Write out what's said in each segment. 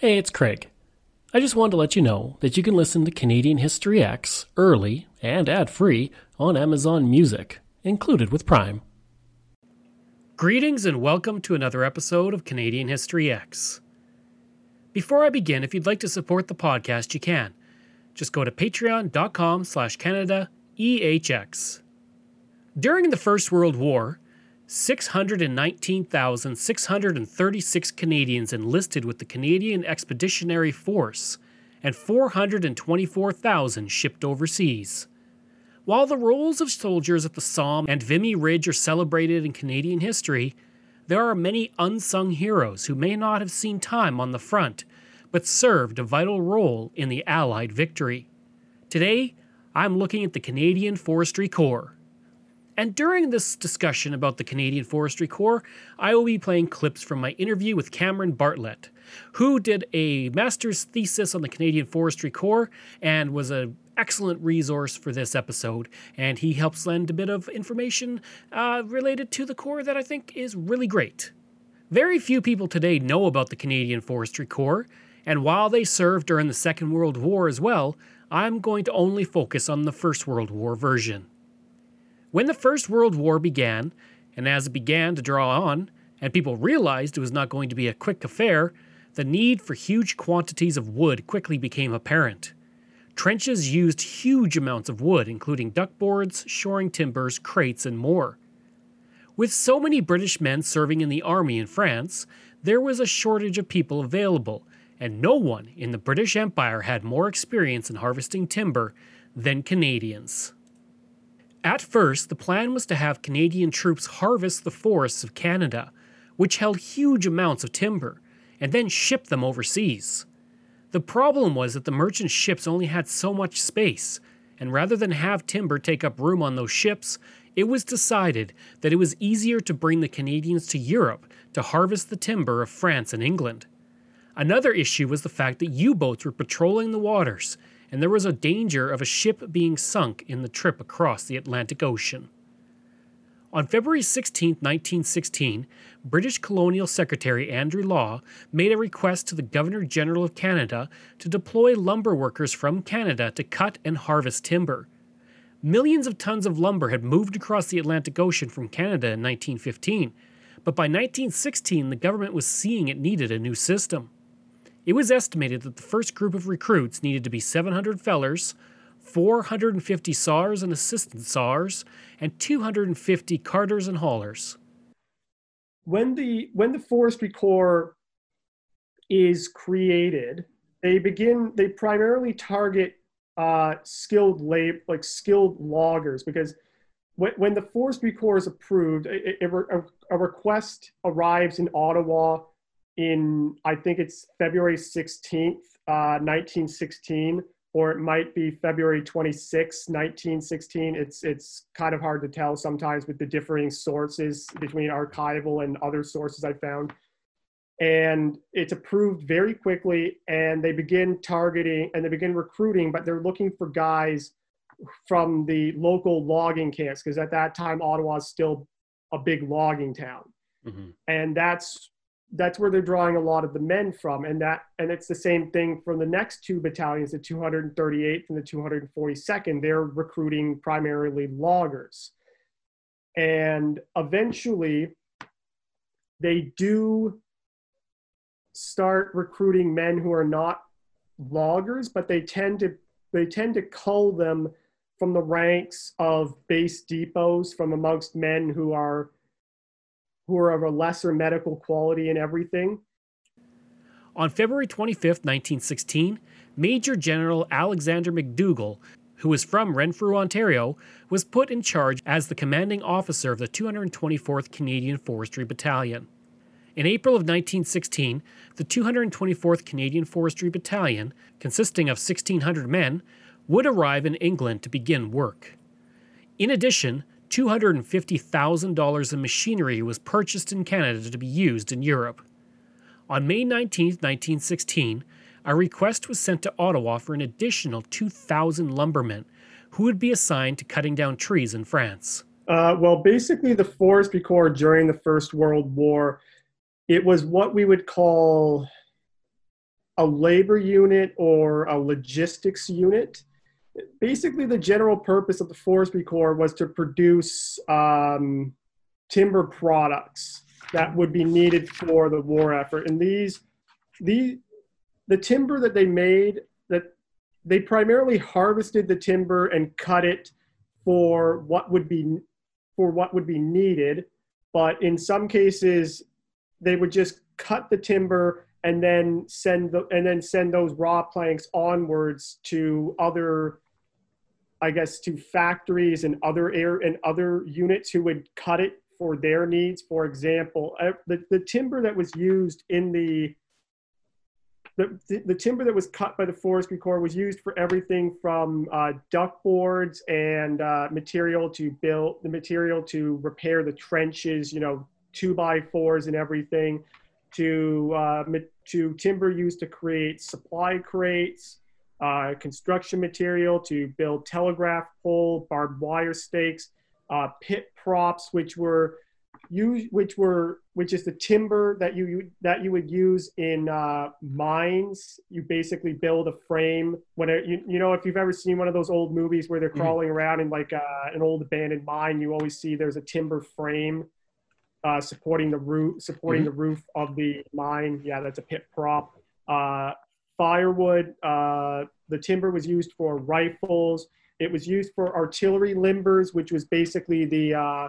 Hey, it's Craig. I just wanted to let you know that you can listen to Canadian History Ehx early and ad free on Amazon Music, included with Prime. Greetings and welcome to another episode of Canadian History Ehx. Before I begin, if you'd like to support the podcast, you can. Just go to patreon.com slash Canada EHX. During the First World War, 619,636 Canadians enlisted with the Canadian Expeditionary Force, and 424,000 shipped overseas. While the roles of soldiers at the Somme and Vimy Ridge are celebrated in Canadian history, there are many unsung heroes who may not have seen time on the front, but served a vital role in the Allied victory. Today, I'm looking at the Canadian Forestry Corps. And during this discussion about the Canadian Forestry Corps, I will be playing clips from my interview with Cameron Bartlett, who did a master's thesis on the Canadian Forestry Corps and was an excellent resource for this episode. And he helps lend a bit of information uh, related to the Corps that I think is really great. Very few people today know about the Canadian Forestry Corps, and while they served during the Second World War as well, I'm going to only focus on the First World War version. When the First World War began, and as it began to draw on, and people realized it was not going to be a quick affair, the need for huge quantities of wood quickly became apparent. Trenches used huge amounts of wood, including duckboards, shoring timbers, crates, and more. With so many British men serving in the army in France, there was a shortage of people available, and no one in the British Empire had more experience in harvesting timber than Canadians. At first, the plan was to have Canadian troops harvest the forests of Canada, which held huge amounts of timber, and then ship them overseas. The problem was that the merchant ships only had so much space, and rather than have timber take up room on those ships, it was decided that it was easier to bring the Canadians to Europe to harvest the timber of France and England. Another issue was the fact that U boats were patrolling the waters and there was a danger of a ship being sunk in the trip across the Atlantic Ocean. On February 16, 1916, British Colonial Secretary Andrew Law made a request to the Governor General of Canada to deploy lumber workers from Canada to cut and harvest timber. Millions of tons of lumber had moved across the Atlantic Ocean from Canada in 1915, but by 1916 the government was seeing it needed a new system. It was estimated that the first group of recruits needed to be 700 fellers, 450 sawyers and assistant sawyers, and 250 carters and haulers. When the when the forestry corps is created, they begin they primarily target uh, skilled like skilled loggers because when, when the forestry corps is approved, a, a, a request arrives in Ottawa in I think it's February 16th, uh, 1916, or it might be February 26, 1916. It's it's kind of hard to tell sometimes with the differing sources between archival and other sources I found. And it's approved very quickly, and they begin targeting and they begin recruiting, but they're looking for guys from the local logging camps because at that time Ottawa is still a big logging town, mm-hmm. and that's that's where they're drawing a lot of the men from. And that and it's the same thing from the next two battalions the 238th and the 242nd they're recruiting primarily loggers. And eventually they do start recruiting men who are not loggers but they tend to they tend to cull them from the ranks of base depots from amongst men who are who are of a lesser medical quality and everything. On February 25, 1916, Major General Alexander McDougall, who was from Renfrew, Ontario, was put in charge as the commanding officer of the 224th Canadian Forestry Battalion. In April of 1916, the 224th Canadian Forestry Battalion, consisting of 1,600 men, would arrive in England to begin work. In addition, $250,000 in machinery was purchased in Canada to be used in Europe. On May 19, 1916, a request was sent to Ottawa for an additional 2,000 lumbermen who would be assigned to cutting down trees in France. Uh, well, basically, the Forestry Corps during the First World War, it was what we would call a labor unit or a logistics unit. Basically, the general purpose of the Forestry Corps was to produce um, timber products that would be needed for the war effort. And these, the, the timber that they made, that they primarily harvested the timber and cut it for what would be for what would be needed. But in some cases, they would just cut the timber and then send the and then send those raw planks onwards to other i guess to factories and other air and other units who would cut it for their needs. For example, uh, the, the timber that was used in the the, the, timber that was cut by the Forestry Corps was used for everything from uh, duck boards and uh, material to build the material to repair the trenches, you know, two by fours and everything, to uh, to timber used to create supply crates, uh, construction material to build telegraph pole, barbed wire stakes, uh, pit props, which were use, which were which is the timber that you that you would use in uh, mines. You basically build a frame. When it, you you know if you've ever seen one of those old movies where they're mm-hmm. crawling mm-hmm. around in like uh, an old abandoned mine, you always see there's a timber frame uh, supporting the roof supporting mm-hmm. the roof of the mine. Yeah, that's a pit prop. Uh, firewood. Uh, the timber was used for rifles. It was used for artillery limbers, which was basically the uh,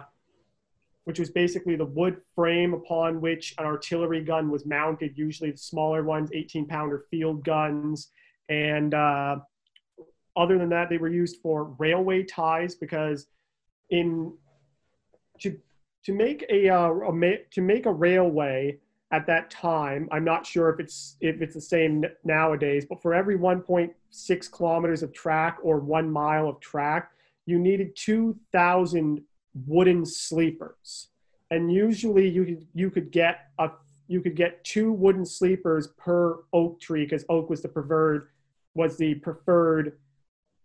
which was basically the wood frame upon which an artillery gun was mounted. Usually, the smaller ones, 18 pounder field guns, and uh, other than that, they were used for railway ties because in to to make a, uh, a to make a railway at that time. I'm not sure if it's if it's the same nowadays, but for every 1.6 kilometers of track or one mile of track, you needed 2,000 wooden sleepers, and usually you could you could get a you could get two wooden sleepers per oak tree because oak was the preferred was the preferred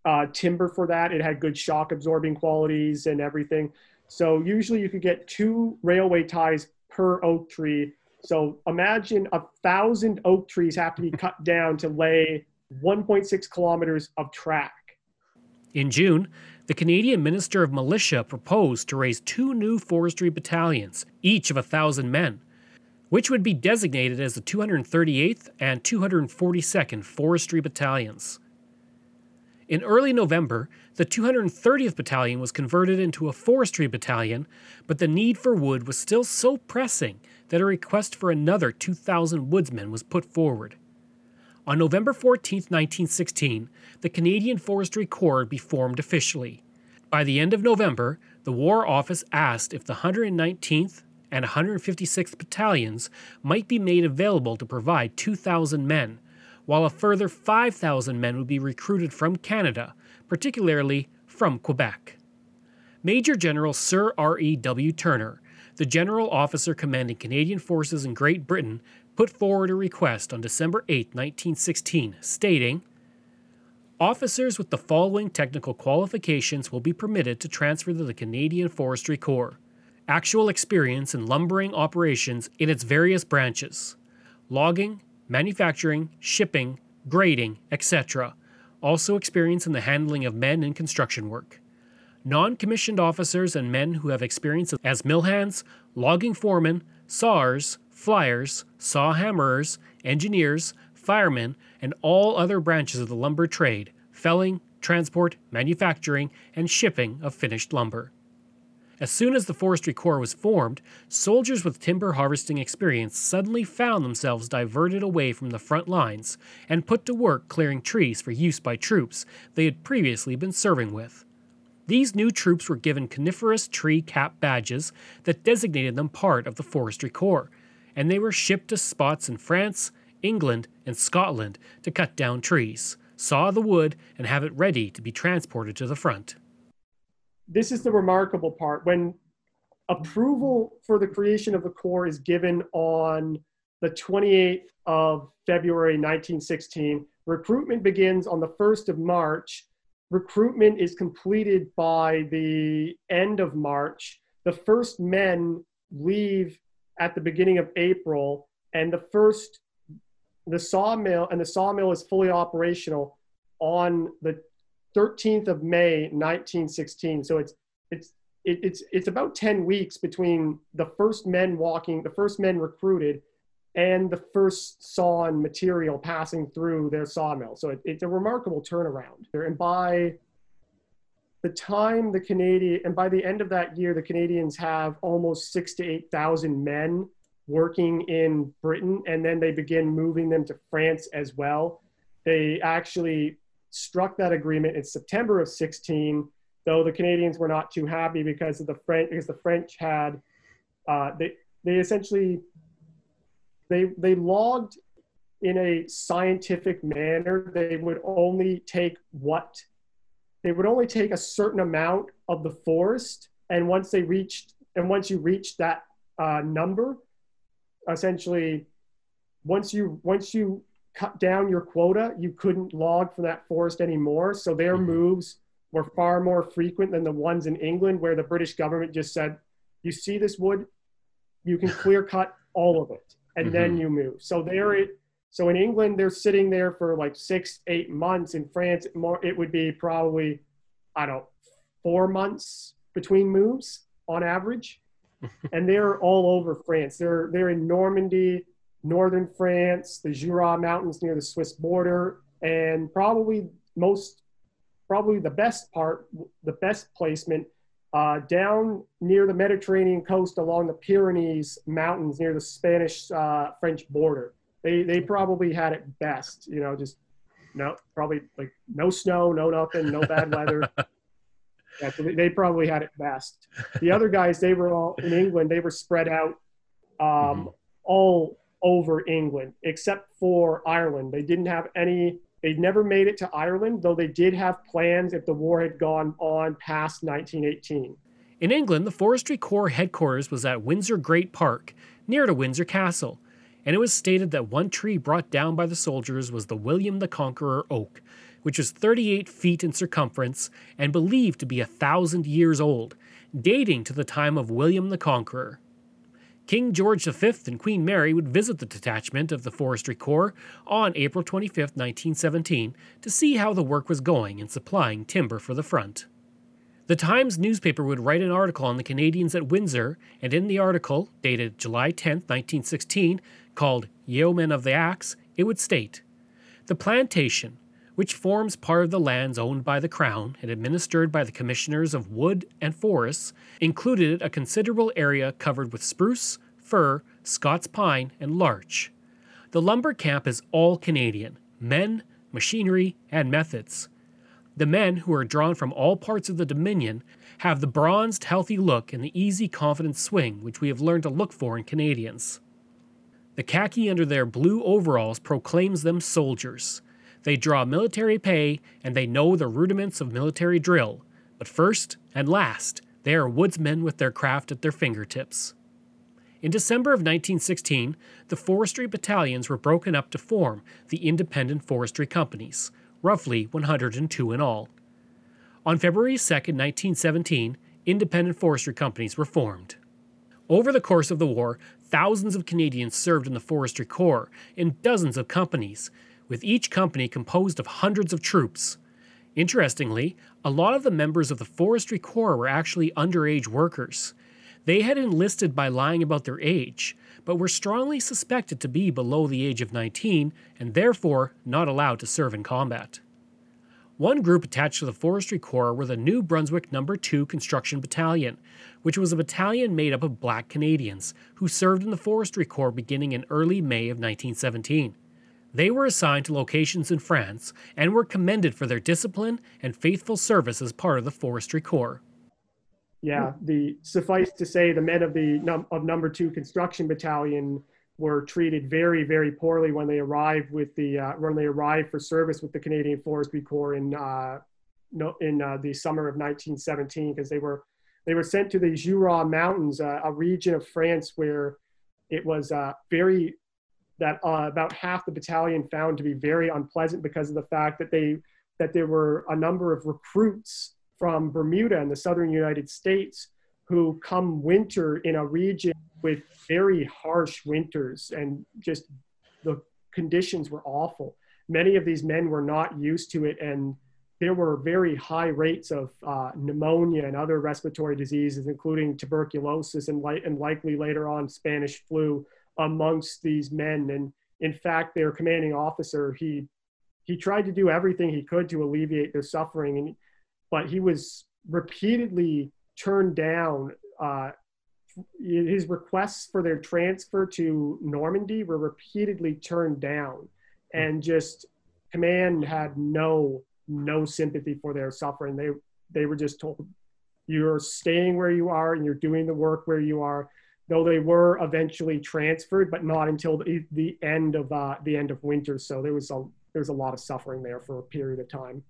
uh, timber for that. It had good shock absorbing qualities and everything. So usually you could get two railway ties per oak tree so imagine a thousand oak trees have to be cut down to lay 1.6 kilometers of track. In June, the Canadian Minister of Militia proposed to raise two new forestry battalions, each of a thousand men, which would be designated as the 238th and 242nd Forestry Battalions. In early November, the 230th Battalion was converted into a forestry battalion, but the need for wood was still so pressing that a request for another 2,000 woodsmen was put forward. On November 14, 1916, the Canadian Forestry Corps be formed officially. By the end of November, the War Office asked if the 119th and 156th Battalions might be made available to provide 2,000 men, while a further 5,000 men would be recruited from Canada, particularly from Quebec. Major General Sir R.E.W. Turner the general officer commanding Canadian forces in Great Britain put forward a request on December 8, 1916, stating Officers with the following technical qualifications will be permitted to transfer to the Canadian Forestry Corps actual experience in lumbering operations in its various branches logging, manufacturing, shipping, grading, etc. Also, experience in the handling of men in construction work non commissioned officers and men who have experience as mill hands, logging foremen, sawyers, filers, saw hammerers, engineers, firemen, and all other branches of the lumber trade, felling, transport, manufacturing, and shipping of finished lumber. As soon as the Forestry Corps was formed, soldiers with timber harvesting experience suddenly found themselves diverted away from the front lines and put to work clearing trees for use by troops they had previously been serving with. These new troops were given coniferous tree cap badges that designated them part of the Forestry Corps, and they were shipped to spots in France, England, and Scotland to cut down trees, saw the wood, and have it ready to be transported to the front. This is the remarkable part. When approval for the creation of the Corps is given on the 28th of February 1916, recruitment begins on the 1st of March recruitment is completed by the end of March. The first men leave at the beginning of April, and the first the sawmill and the sawmill is fully operational on the 13th of May 1916. So it's it's it, it's it's about 10 weeks between the first men walking, the first men recruited, and the first sawn material passing through their sawmill. So it, it's a remarkable turnaround. And by the time the Canadian and by the end of that year, the Canadians have almost six to eight thousand men working in Britain, and then they begin moving them to France as well. They actually struck that agreement in September of 16, though the Canadians were not too happy because of the French because the French had uh, they they essentially they they logged in a scientific manner. They would only take what they would only take a certain amount of the forest, and once they reached and once you reached that uh, number, essentially, once you once you cut down your quota, you couldn't log for that forest anymore. So their mm-hmm. moves were far more frequent than the ones in England, where the British government just said, "You see this wood, you can clear cut all of it, and mm-hmm. then you move." So there it. So in England, they're sitting there for like six, eight months. In France, more it would be probably, I don't, know, four months between moves on average, and they're all over France. They're they're in Normandy, northern France, the Jura Mountains near the Swiss border, and probably most, probably the best part, the best placement uh, down near the Mediterranean coast along the Pyrenees Mountains near the Spanish uh, French border. They, they probably had it best, you know, just no, probably like no snow, no nothing, no bad weather. yeah, so they probably had it best. The other guys, they were all in England, they were spread out um, mm-hmm. all over England, except for Ireland. They didn't have any, they never made it to Ireland, though they did have plans if the war had gone on past 1918. In England, the Forestry Corps headquarters was at Windsor Great Park, near to Windsor Castle, and it was stated that one tree brought down by the soldiers was the William the Conqueror oak, which was 38 feet in circumference and believed to be a thousand years old, dating to the time of William the Conqueror. King George V and Queen Mary would visit the detachment of the Forestry Corps on April 25, 1917, to see how the work was going in supplying timber for the front. The Times newspaper would write an article on the Canadians at Windsor, and in the article, dated July 10, 1916, called Yeomen of the Axe, it would state The plantation, which forms part of the lands owned by the Crown and administered by the Commissioners of Wood and Forests, included a considerable area covered with spruce, fir, Scots pine, and larch. The lumber camp is all Canadian men, machinery, and methods. The men, who are drawn from all parts of the Dominion, have the bronzed, healthy look and the easy, confident swing which we have learned to look for in Canadians. The khaki under their blue overalls proclaims them soldiers. They draw military pay and they know the rudiments of military drill, but first and last, they are woodsmen with their craft at their fingertips. In December of 1916, the forestry battalions were broken up to form the Independent Forestry Companies, roughly 102 in all. On February 2, 1917, independent forestry companies were formed. Over the course of the war, thousands of Canadians served in the Forestry Corps in dozens of companies, with each company composed of hundreds of troops. Interestingly, a lot of the members of the Forestry Corps were actually underage workers. They had enlisted by lying about their age, but were strongly suspected to be below the age of 19 and therefore not allowed to serve in combat. One group attached to the Forestry Corps were the New Brunswick No. 2 Construction Battalion, which was a battalion made up of black Canadians who served in the Forestry Corps beginning in early May of 1917. They were assigned to locations in France and were commended for their discipline and faithful service as part of the Forestry Corps. Yeah, the suffice to say, the men of the of Number Two Construction Battalion were treated very, very poorly when they arrived with the uh, when they arrived for service with the Canadian Forestry Corps in uh, in uh, the summer of 1917 because they were they were sent to the Jura Mountains, uh, a region of France where it was uh, very that uh, about half the battalion found to be very unpleasant because of the fact that they that there were a number of recruits from Bermuda and the southern United States who come winter in a region with very harsh winters and just the conditions were awful. Many of these men were not used to it, and there were very high rates of uh, pneumonia and other respiratory diseases, including tuberculosis and, li- and likely later on Spanish flu amongst these men. And in fact, their commanding officer, he he tried to do everything he could to alleviate their suffering, and but he was repeatedly turned down. Uh, his requests for their transfer to Normandy were repeatedly turned down, and just command had no no sympathy for their suffering. They they were just told you're staying where you are and you're doing the work where you are. Though they were eventually transferred, but not until the, the end of uh, the end of winter. So there was a there's a lot of suffering there for a period of time.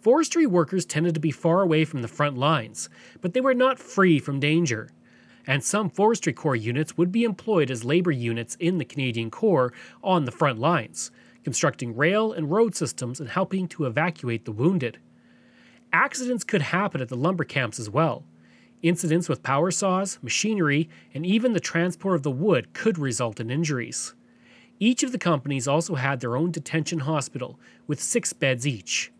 Forestry workers tended to be far away from the front lines, but they were not free from danger. And some Forestry Corps units would be employed as labor units in the Canadian Corps on the front lines, constructing rail and road systems and helping to evacuate the wounded. Accidents could happen at the lumber camps as well. Incidents with power saws, machinery, and even the transport of the wood could result in injuries. Each of the companies also had their own detention hospital, with six beds each.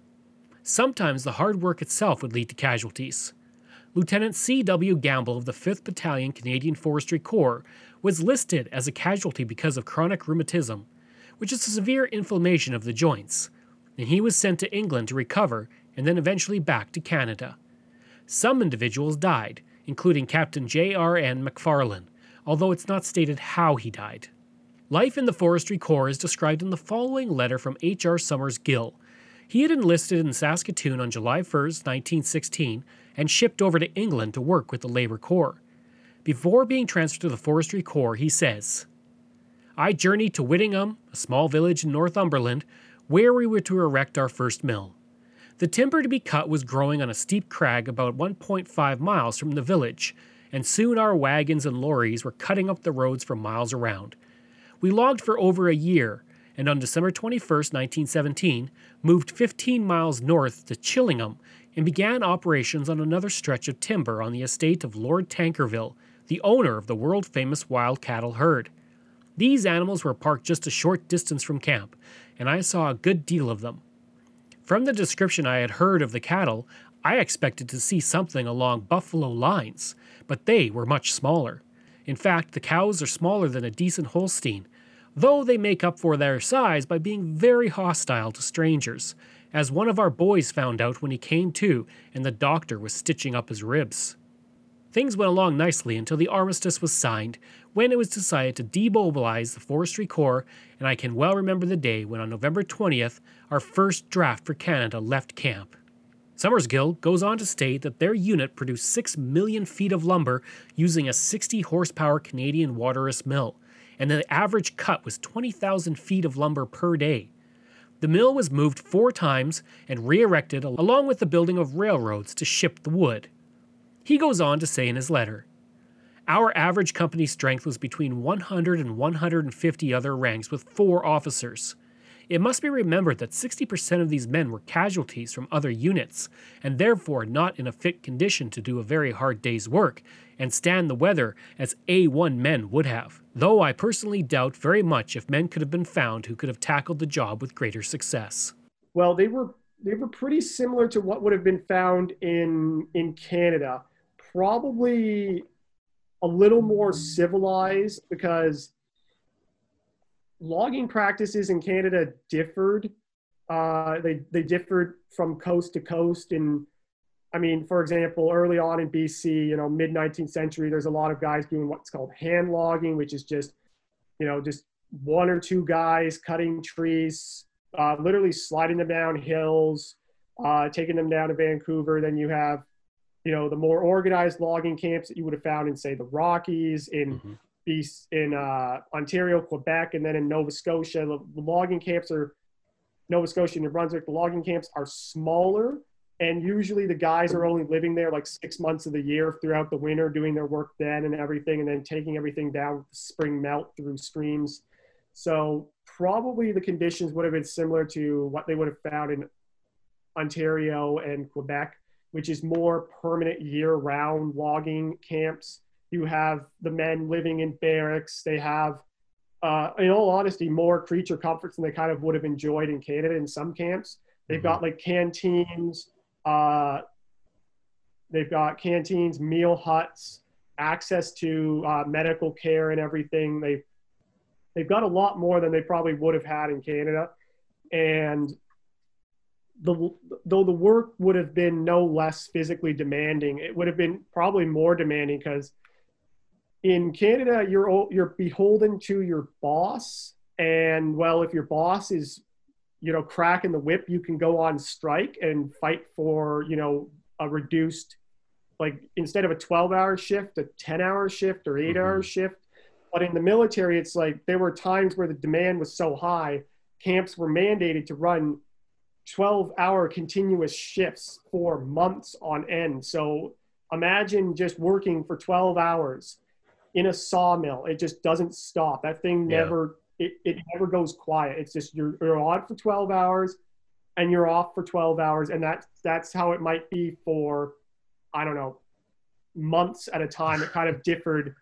Sometimes the hard work itself would lead to casualties. Lieutenant C.W. Gamble of the 5th Battalion Canadian Forestry Corps was listed as a casualty because of chronic rheumatism, which is a severe inflammation of the joints, and he was sent to England to recover and then eventually back to Canada. Some individuals died, including Captain J.R.N. McFarlane, although it's not stated how he died. Life in the Forestry Corps is described in the following letter from H.R. Summersgill. He had enlisted in Saskatoon on July 1, 1916, and shipped over to England to work with the Labour Corps. Before being transferred to the Forestry Corps, he says, I journeyed to Whittingham, a small village in Northumberland, where we were to erect our first mill. The timber to be cut was growing on a steep crag about 1.5 miles from the village, and soon our wagons and lorries were cutting up the roads for miles around, we logged for over a year, and on December 21, 1917, moved 15 miles north to Chillingham and began operations on another stretch of timber on the estate of Lord Tankerville, the owner of the world famous wild cattle herd. These animals were parked just a short distance from camp, and I saw a good deal of them. From the description I had heard of the cattle, I expected to see something along buffalo lines, but they were much smaller. In fact, the cows are smaller than a decent Holstein, though they make up for their size by being very hostile to strangers, as one of our boys found out when he came to and the doctor was stitching up his ribs. Things went along nicely until the armistice was signed, when it was decided to demobilize the Forestry Corps, and I can well remember the day when on November 20th, our first draft for Canada left camp. Summersgill goes on to state that their unit produced 6 million feet of lumber using a 60 horsepower Canadian Waterous mill, and the average cut was 20,000 feet of lumber per day. The mill was moved four times and re erected along with the building of railroads to ship the wood. He goes on to say in his letter Our average company strength was between 100 and 150 other ranks with four officers. It must be remembered that 60% of these men were casualties from other units, and therefore not in a fit condition to do a very hard day's work and stand the weather as A1 men would have, though I personally doubt very much if men could have been found who could have tackled the job with greater success. Well, they were they were pretty similar to what would have been found in in Canada. Probably a little more civilized because logging practices in Canada differed. Uh, they they differed from coast to coast. And I mean, for example, early on in BC, you know, mid 19th century, there's a lot of guys doing what's called hand logging, which is just, you know, just one or two guys cutting trees, uh, literally sliding them down hills, uh, taking them down to Vancouver. Then you have, you know, the more organized logging camps that you would have found in, say, the Rockies, in mm-hmm be in uh, Ontario, Quebec, and then in Nova Scotia. The, logging camps are Nova Scotia, New Brunswick. The logging camps are smaller, and usually the guys are only living there like six months of the year throughout the winter, doing their work then and everything, and then taking everything down with the spring melt through streams. So probably the conditions would have been similar to what they would have found in Ontario and Quebec, which is more permanent year-round logging camps you have the men living in barracks. They have uh, in all honesty, more creature comforts than they kind of would have enjoyed in Canada in some camps. They've mm-hmm. got like canteens, uh, they've got canteens, meal huts, access to uh, medical care and everything. They've they've got a lot more than they probably would have had in Canada, and the though the work would have been no less physically demanding, it would have been probably more demanding because in Canada you're you're beholden to your boss, and well, if your boss is you know cracking the whip, you can go on strike and fight for you know a reduced like instead of a 12 hour shift a 10 hour shift or 8 mm-hmm. hour shift. But in the military it's like there were times where the demand was so high camps were mandated to run 12 hour continuous shifts for months on end. So imagine just working for 12 hours in a sawmill it just doesn't stop that thing never yeah. it, it never goes quiet it's just you're, you're on for 12 hours and you're off for 12 hours and that's that's how it might be for I don't know, months at a time. It kind of differed.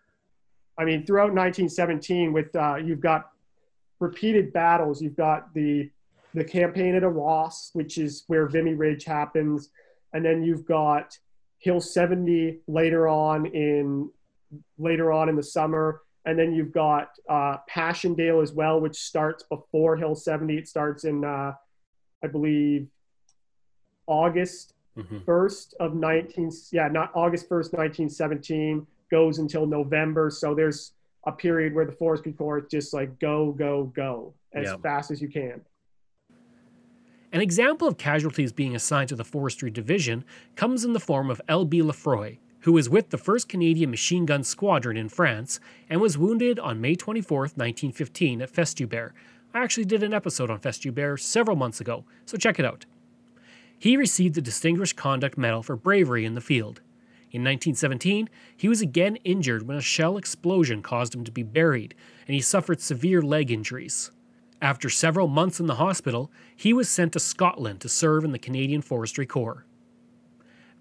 I mean, throughout 1917, with uh, you've got repeated battles. You've got the the campaign at Arras, which is where Vimy Ridge happens, and then you've got Hill 70 later on in later on in the summer, and then you've got uh, Passchendaele as well, which starts before Hill 70. It starts in uh, I believe August mm-hmm. 1st of 19 yeah not august 1st 1917 goes until november so there's a period where the forest forestry corps just like go go go as yeah. fast as you can an example of casualties being assigned to the forestry division comes in the form of L.B. Lefroy, who was with the 1st Canadian Machine Gun Squadron in France and was wounded on May 24, 1915, at Festubert. I actually did an episode on Festubert several months ago, so check it out. He received the Distinguished Conduct Medal for bravery in the field. In 1917, he was again injured when a shell explosion caused him to be buried, and he suffered severe leg injuries. After several months in the hospital, he was sent to Scotland to serve in the Canadian Forestry Corps.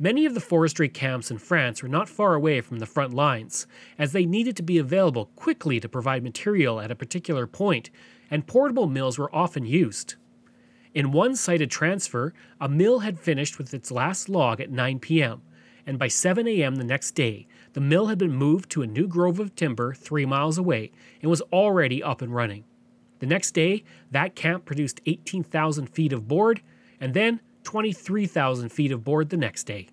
Many of the forestry camps in France were not far away from the front lines, as they needed to be available quickly to provide material at a particular point, and portable mills were often used. In one cited transfer, a mill had finished with its last log at 9 p.m., and by 7 a.m. the next day, the mill had been moved to a new grove of timber three miles away and was already up and running. The next day, that camp produced 18,000 feet of board, and then 23,000 feet of board the next day.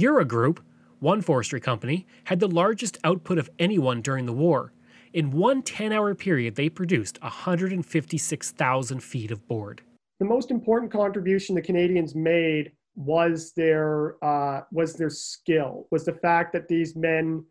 Eurogroup, one forestry company, had the largest output of anyone during the war, in one 10 hour period, they produced 156,000 feet of board. The most important contribution the Canadians made was their uh, was their skill was the fact that these men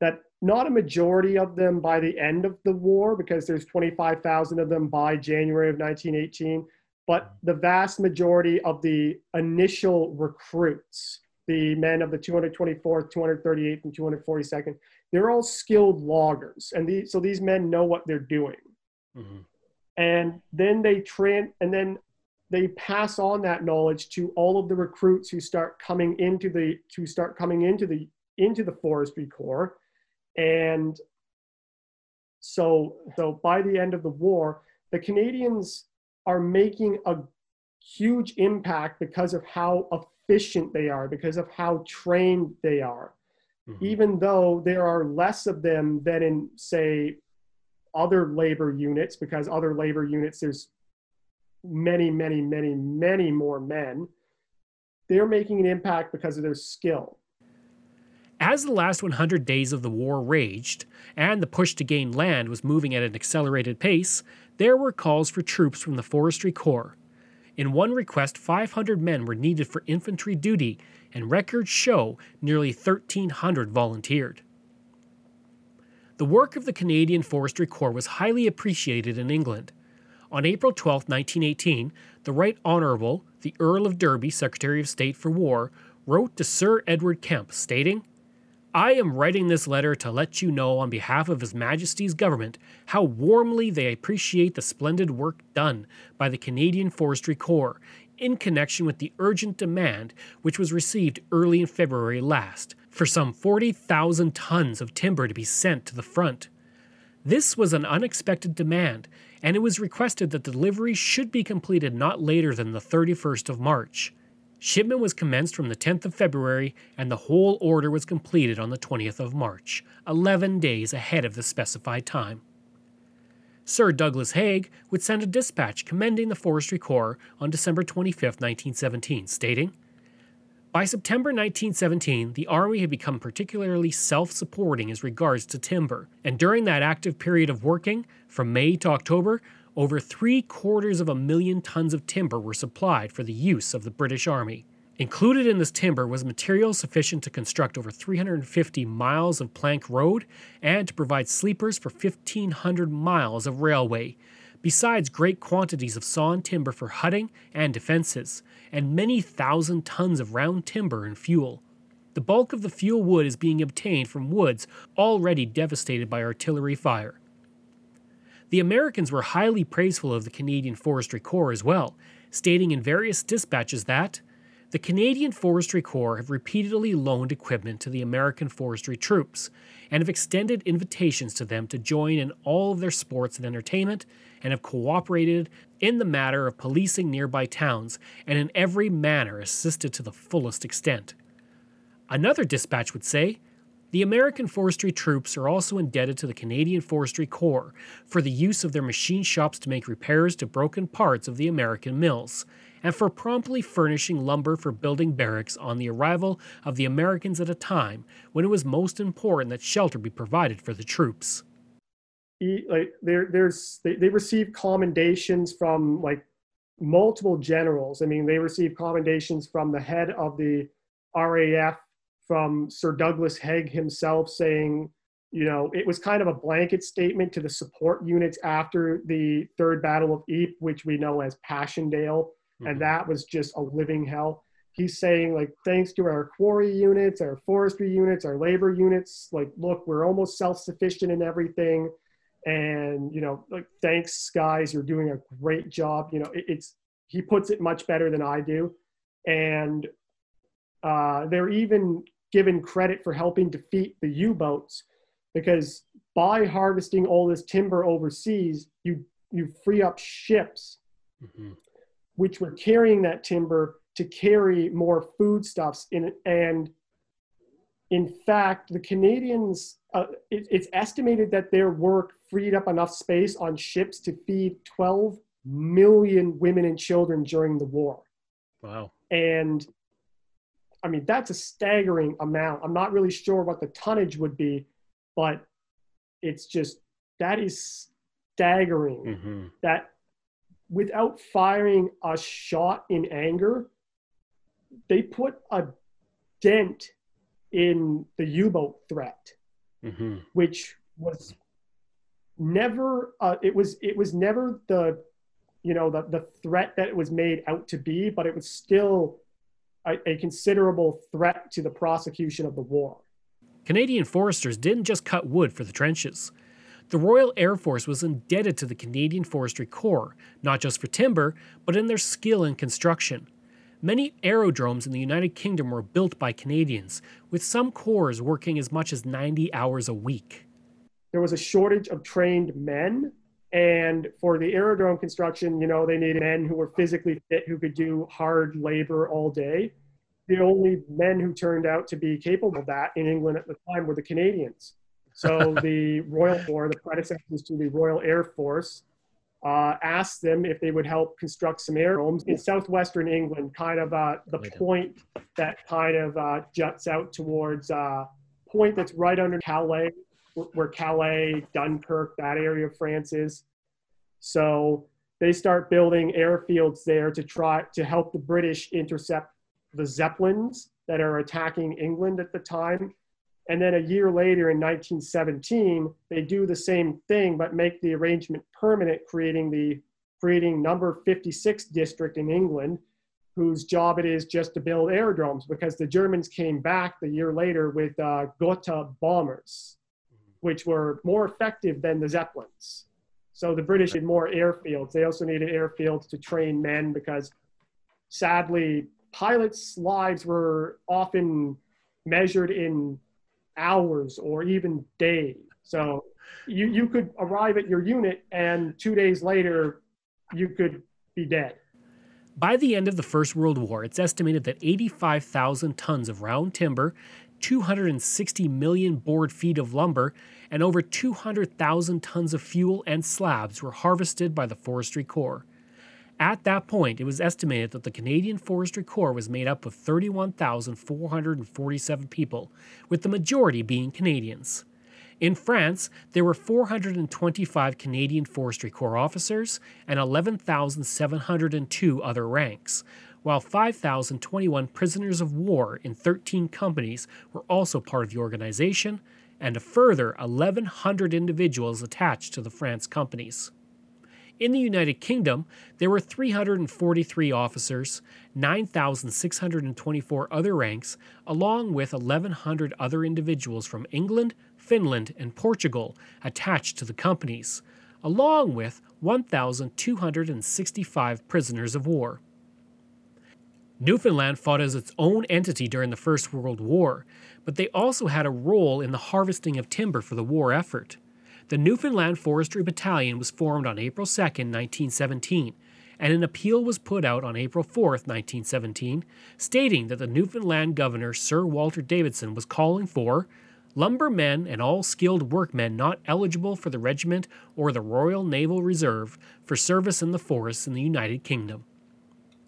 that not a majority of them by the end of the war because there's 25,000 of them by January of 1918 but the vast majority of the initial recruits the men of the 224th 238th and 242nd they're all skilled loggers. And these, so these men know what they're doing. Mm-hmm. and then they train and then they pass on that knowledge to all of the recruits who start coming into the to start coming into the into the forestry corps. And so so by the end of the war the canadians are making a huge impact because of how efficient they are because of how trained they are mm-hmm. even though there are less of them than in, say, other labor units, because other labor units, there's many, many, many, many more men. They're making an impact because of their skill. As the last 100 days of the war raged, and the push to gain land was moving at an accelerated pace, there were calls for troops from the Forestry Corps. In one request, 500 men were needed for infantry duty, and records show nearly 1,300 volunteered. The work of the Canadian Forestry Corps was highly appreciated in England. On April 12, 1918, the Right Honourable, the Earl of Derby, Secretary of State for War, wrote to Sir Edward Kemp stating, I am writing this letter to let you know on behalf of His Majesty's government how warmly they appreciate the splendid work done by the Canadian Forestry Corps in connection with the urgent demand which was received early in February last for some 40,000 tons of timber to be sent to the front. This was an unexpected demand, and it was requested that delivery should be completed not later than the 31st of March. Shipment was commenced from the 10th of February, and the whole order was completed on the 20th of March, 11 days ahead of the specified time. Sir Douglas Haig would send a dispatch commending the Forestry Corps on December 25, 1917, stating, by September 1917, the Army had become particularly self supporting as regards to timber, and during that active period of working, from May to October, over three quarters of a million tons of timber were supplied for the use of the British Army. Included in this timber was material sufficient to construct over 350 miles of plank road and to provide sleepers for 1,500 miles of railway, besides great quantities of sawn timber for hutting and defenses, and many thousand tons of round timber and fuel. The bulk of the fuel wood is being obtained from woods already devastated by artillery fire. The Americans were highly praiseful of the Canadian Forestry Corps as well, stating in various dispatches that the Canadian Forestry Corps have repeatedly loaned equipment to the American forestry troops and have extended invitations to them to join in all of their sports and entertainment and have cooperated in the matter of policing nearby towns and in every manner assisted to the fullest extent. Another dispatch would say the American forestry troops are also indebted to the Canadian Forestry Corps for the use of their machine shops to make repairs to broken parts of the American mills, and for promptly furnishing lumber for building barracks on the arrival of the Americans at a time when it was most important that shelter be provided for the troops. Like there there's they, they receive commendations from like multiple generals. I mean they receive commendations from the head of the raf from sir douglas haig himself saying you know it was kind of a blanket statement to the support units after the third battle of ypres which we know as passchendaele mm-hmm. and that was just a living hell. He's saying like thanks to our quarry units our forestry units our labor units like look we're almost self-sufficient in everything. And you know like thanks guys you're doing a great job. You know it, it's he puts it much better than i do. And uh, they're even given credit for helping defeat the u-boats because by harvesting all this timber overseas you you free up ships mm-hmm. which were carrying that timber to carry more foodstuffs in and in fact the canadians uh, it, it's estimated that their work freed up enough space on ships to feed 12 million women and children during the war. Wow. And I mean, that's a staggering amount. I'm not really sure what the tonnage would be, but it's just that is staggering mm-hmm. that without firing a shot in anger, they put a dent in the U boat threat, mm-hmm. which was never uh, it was it was never the you know the, the threat that it was made out to be but it was still a, a considerable threat to the prosecution of the war canadian foresters didn't just cut wood for the trenches the Royal Air Force was indebted to the Canadian Forestry Corps, not just for timber, but in their skill in construction. Many aerodromes in the United Kingdom were built by Canadians, with some corps working as much as 90 hours a week there was a shortage of trained men. And for the aerodrome construction, you know, they needed men who were physically fit, who could do hard labor all day. The only men who turned out to be capable of that in England at the time were the Canadians. So the Royal Corps, the predecessors to the Royal Air Force, uh, asked them if they would help construct some aerodromes in southwestern England, kind of uh, the point that kind of uh, juts out towards uh, point that's right under Calais, where Calais, Dunkirk, that area of France is. So they start building airfields there to try to help the British intercept the Zeppelins that are attacking England at the time. And then a year later in 1917, they do the same thing but make the arrangement permanent, creating the creating number 56 district in England, whose job it is just to build aerodromes because the Germans came back the year later with uh, Gotha bombers which were more effective than the Zeppelins. So the British had more airfields. They also needed airfields to train men because sadly, pilots' lives were often measured in hours or even days. So you, you could arrive at your unit and two days later you could be dead. By the end of the First World War, it's estimated that 85,000 tons of round timber, 260 million board feet of lumber, and over 200,000 tons of fuel and slabs were harvested by the Forestry Corps. At that point, it was estimated that the Canadian Forestry Corps was made up of 31,447 people, with the majority being Canadians. In France, there were 425 Canadian Forestry Corps officers and 11,702 other ranks, while 5,021 prisoners of war in 13 companies were also part of the organization, and a further 1,100 individuals attached to the France companies. In the United Kingdom, there were 343 officers, 9,624 other ranks, along with 1,100 other individuals from England, Finland, and Portugal attached to the companies, along with 1,265 prisoners of war. Newfoundland fought as its own entity during the First World War, but they also had a role in the harvesting of timber for the war effort. The Newfoundland Forestry Battalion was formed on April 2, 1917, and an appeal was put out on April 4, 1917, stating that the Newfoundland Governor Sir Walter Davidson was calling for lumbermen and all skilled workmen not eligible for the regiment or the Royal Naval Reserve for service in the forests in the United Kingdom.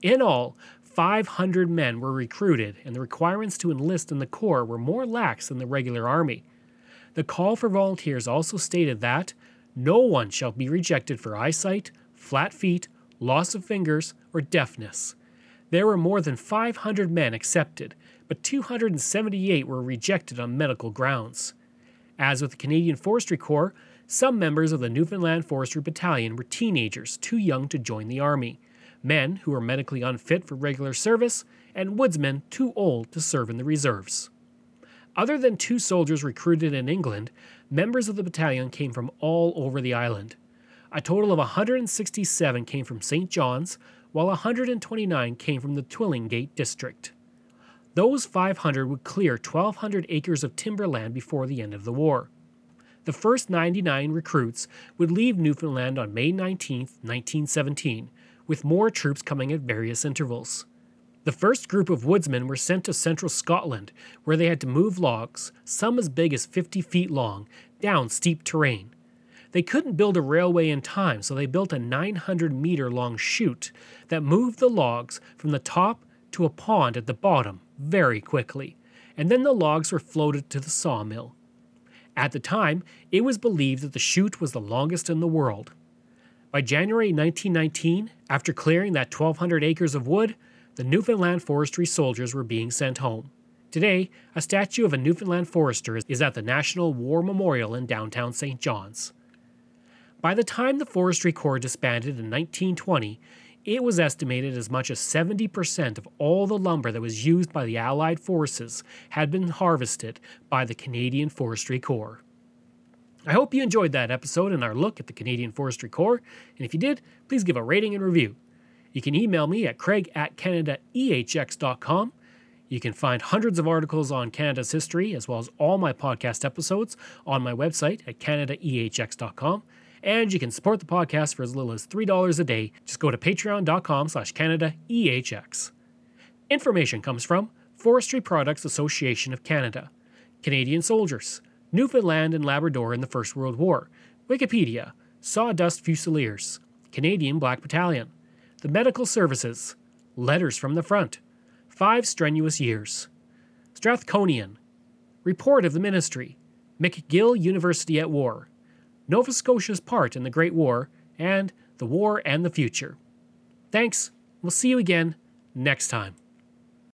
In all, 500 men were recruited, and the requirements to enlist in the Corps were more lax than the regular Army. The call for volunteers also stated that no one shall be rejected for eyesight, flat feet, loss of fingers, or deafness. There were more than 500 men accepted, but 278 were rejected on medical grounds. As with the Canadian Forestry Corps, some members of the Newfoundland Forestry Battalion were teenagers too young to join the Army, men who were medically unfit for regular service, and woodsmen too old to serve in the reserves. Other than two soldiers recruited in England, members of the battalion came from all over the island. A total of 167 came from St. John's, while 129 came from the Twillingate district. Those 500 would clear 1,200 acres of timberland before the end of the war. The first 99 recruits would leave Newfoundland on May 19, 1917, with more troops coming at various intervals. The first group of woodsmen were sent to central Scotland, where they had to move logs, some as big as 50 feet long, down steep terrain. They couldn't build a railway in time, so they built a 900 meter long chute that moved the logs from the top to a pond at the bottom very quickly, and then the logs were floated to the sawmill. At the time, it was believed that the chute was the longest in the world. By January 1919, after clearing that 1,200 acres of wood, the Newfoundland forestry soldiers were being sent home. Today, a statue of a Newfoundland forester is at the National War Memorial in downtown St. John's. By the time the Forestry Corps disbanded in 1920, it was estimated as much as 70% of all the lumber that was used by the Allied forces had been harvested by the Canadian Forestry Corps. I hope you enjoyed that episode and our look at the Canadian Forestry Corps, and if you did, please give a rating and review. You can email me at craig at canadaehx.com. You can find hundreds of articles on Canada's history, as well as all my podcast episodes on my website at canadaehx.com. And you can support the podcast for as little as $3 a day. Just go to patreon.com slash canadaehx. Information comes from Forestry Products Association of Canada, Canadian Soldiers, Newfoundland and Labrador in the First World War, Wikipedia, Sawdust Fusiliers, Canadian Black Battalion, the Medical Services, Letters from the Front, Five Strenuous Years, Strathconian, Report of the Ministry, McGill University at War, Nova Scotia's Part in the Great War, and The War and the Future. Thanks. We'll see you again next time.